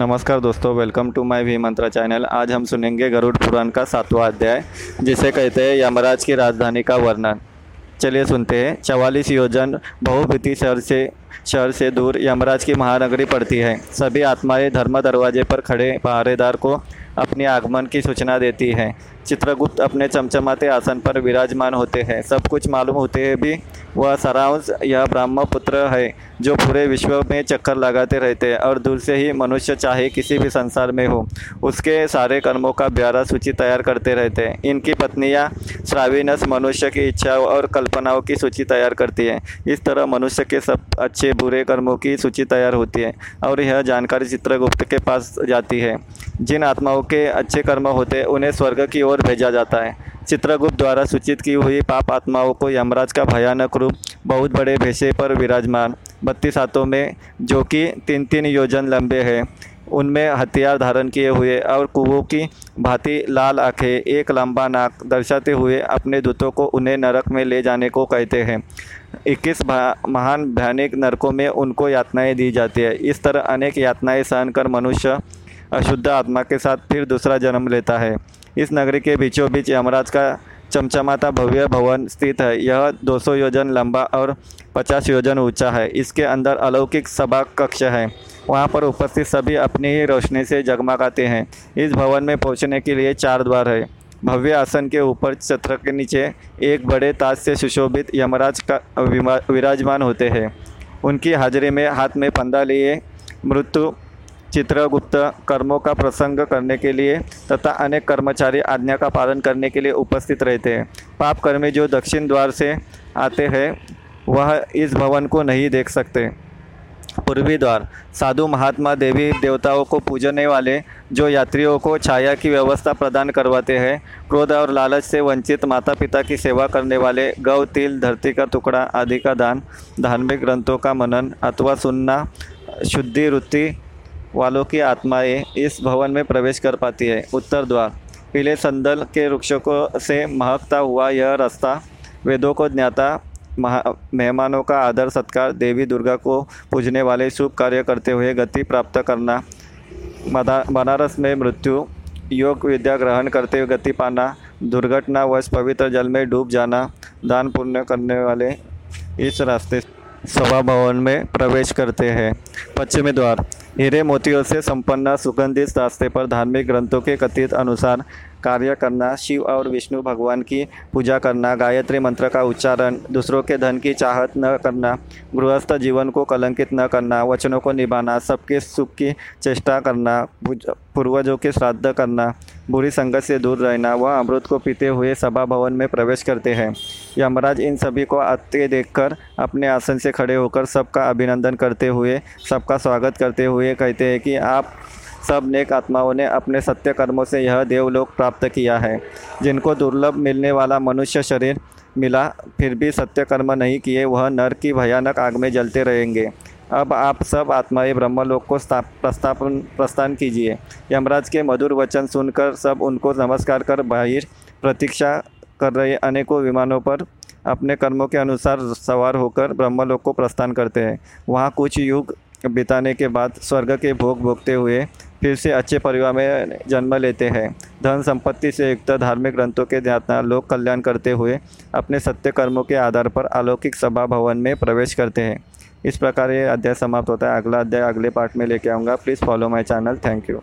नमस्कार दोस्तों welcome to my V Mantra channel आज हम सुनेंगे गरुड़ पुराण का सातवां अध्याय, जिसे कहते हैं यमराज की राजधानी का वर्णन। चलिए सुनते हैं। चवालीस योजन बहुभीति शहर से शहर से दूर यमराज की महानगरी पड़ती है। सभी आत्माएँ धर्म दरवाजे पर खड़े पहरेदार को अपने आगमन की सूचना देती है। चित्रगुप्त अपने चमचमाते आसन पर विराजमान होते हैं। सब कुछ मालूम होते हैं भी। वह सरांश, यह ब्राह्म पुत्र है, जो पूरे विश्व में चक्कर लगाते रहते हैं और दूर से ही मनुष्य चाहे किसी भी संसार में हो, उसके सारे कर्मों का ब्यारा सूची तैयार करते रहते हैं। इनकी पत्नियाँ श्राविनस मनुष्य की इच्छाओं और कल्पनाओं की सूची तैयार करती है। इस तरह मनुष्य के सब अच्छे बुरे कर्मों की सूची तैयार होती है और यह जानकारी चित्रगुप्त के पास जाती है। जिन आत्माओं के अच्छे कर्म होते हैं, उन्हें स्वर्ग की ओर भेजा जाता है। चित्रगुप्त द्वारा सूचित की हुई पाप आत्माओं को यमराज का भयानक रूप, बहुत बड़े भेषे पर विराजमान, बत्तीस हाथों में, जो कि तीन तीन योजन लंबे हैं। उनमें हथियार धारण किए हुए और कुओं की भांति लाल आँखें, एक लंबा नाक दर्शाते हुए अपने दूतों को उन्हें नरक में ले जाने को कहते हैं। इक्कीस महान भयानक नरकों में उनको यातनाएँ दी जाती है। इस तरह अनेक यातनाएँ सहन कर मनुष्य अशुद्ध आत्मा के साथ फिर दूसरा जन्म लेता है। इस नगरी के बीचों बीच यमराज का चमचमाता भव्य भवन स्थित है। यह 200 योजन लंबा और 50 योजन ऊँचा है। इसके अंदर अलौकिक सभा कक्ष है। वहाँ पर उपस्थित सभी अपनी ही रोशनी से जगमगाते हैं। इस भवन में पहुँचने के लिए चार द्वार है। भव्य आसन के ऊपर छत्र के नीचे एक बड़े ताज से सुशोभित यमराज का विराजमान होते हैं। उनकी हाजिरी में हाथ में पंदा लिए मृत्यु चित्रगुप्त कर्मों का प्रसंग करने के लिए तथा अनेक कर्मचारी आज्ञा का पालन करने के लिए उपस्थित रहते हैं। पाप कर्मी जो दक्षिण द्वार से आते हैं, वह इस भवन को नहीं देख सकते। पूर्वी द्वार, साधु महात्मा देवी देवताओं को पूजने वाले जो यात्रियों को छाया की व्यवस्था प्रदान करवाते हैं, क्रोध और लालच से वंचित माता पिता की सेवा करने वाले गौ, तिल, धरती का टुकड़ा आदि का दान, धार्मिक ग्रंथों का मनन अथवा सुनना, शुद्धि वृत्ति वालों की आत्माएँ इस भवन में प्रवेश कर पाती है। उत्तर द्वार, पीले संदल के वृक्षों को से महकता हुआ यह रास्ता वेदों को ज्ञाता मेहमानों का आदर सत्कार, देवी दुर्गा को पूजने वाले शुभ कार्य करते हुए गति प्राप्त करना बनारस में मृत्यु, योग विद्या ग्रहण करते हुए गति पाना, दुर्घटनावश पवित्र जल में डूब जाना, दान पुण्य करने वाले इस रास्ते सभा भवन में प्रवेश करते हैं। पश्चिमी द्वार, हीरे मोतियों से संपन्न सुगंधित रास्ते पर धार्मिक ग्रंथों के कथित अनुसार कार्य करना, शिव और विष्णु भगवान की पूजा करना, गायत्री मंत्र का उच्चारण, दूसरों के धन की चाहत न करना, गृहस्थ जीवन को कलंकित न करना, वचनों को निभाना, सबके सुख की चेष्टा करना पूर्वजों के श्राद्ध करना, बुरी संगत से दूर रहना, वह अमृत को पीते हुए सभा भवन में प्रवेश करते हैं। यमराज इन सभी को आते देखकर अपने आसन से खड़े होकर सबका अभिनंदन करते हुए, सबका स्वागत करते हुए कहते हैं कि आप सब नेक आत्माओं ने अपने सत्य कर्मों से यह देवलोक प्राप्त किया है। जिनको दुर्लभ मिलने वाला मनुष्य शरीर मिला, फिर भी सत्य कर्म नहीं किए, वह नर की भयानक आग में जलते रहेंगे। अब आप सब आत्माएँ ब्रह्मलोक को प्रस्थापन, प्रस्थान कीजिए। यमराज के मधुर वचन सुनकर सब उनको नमस्कार कर बाहर प्रतीक्षा कर रहे अनेकों विमानों पर अपने कर्मों के अनुसार सवार होकर ब्रह्मलोक को प्रस्थान करते हैं। वहाँ कुछ युग बिताने के बाद स्वर्ग के भोग भोगते हुए फिर से अच्छे परिवार में जन्म लेते हैं। धन संपत्ति से युक्त धार्मिक ग्रंथों के ज्ञातना लोक कल्याण करते हुए अपने सत्य कर्मों के आधार पर अलौकिक सभा भवन में प्रवेश करते हैं। इस प्रकार ये अध्याय समाप्त होता है। अगला अध्याय अगले पार्ट में लेके आऊँगा। Please follow my channel thank you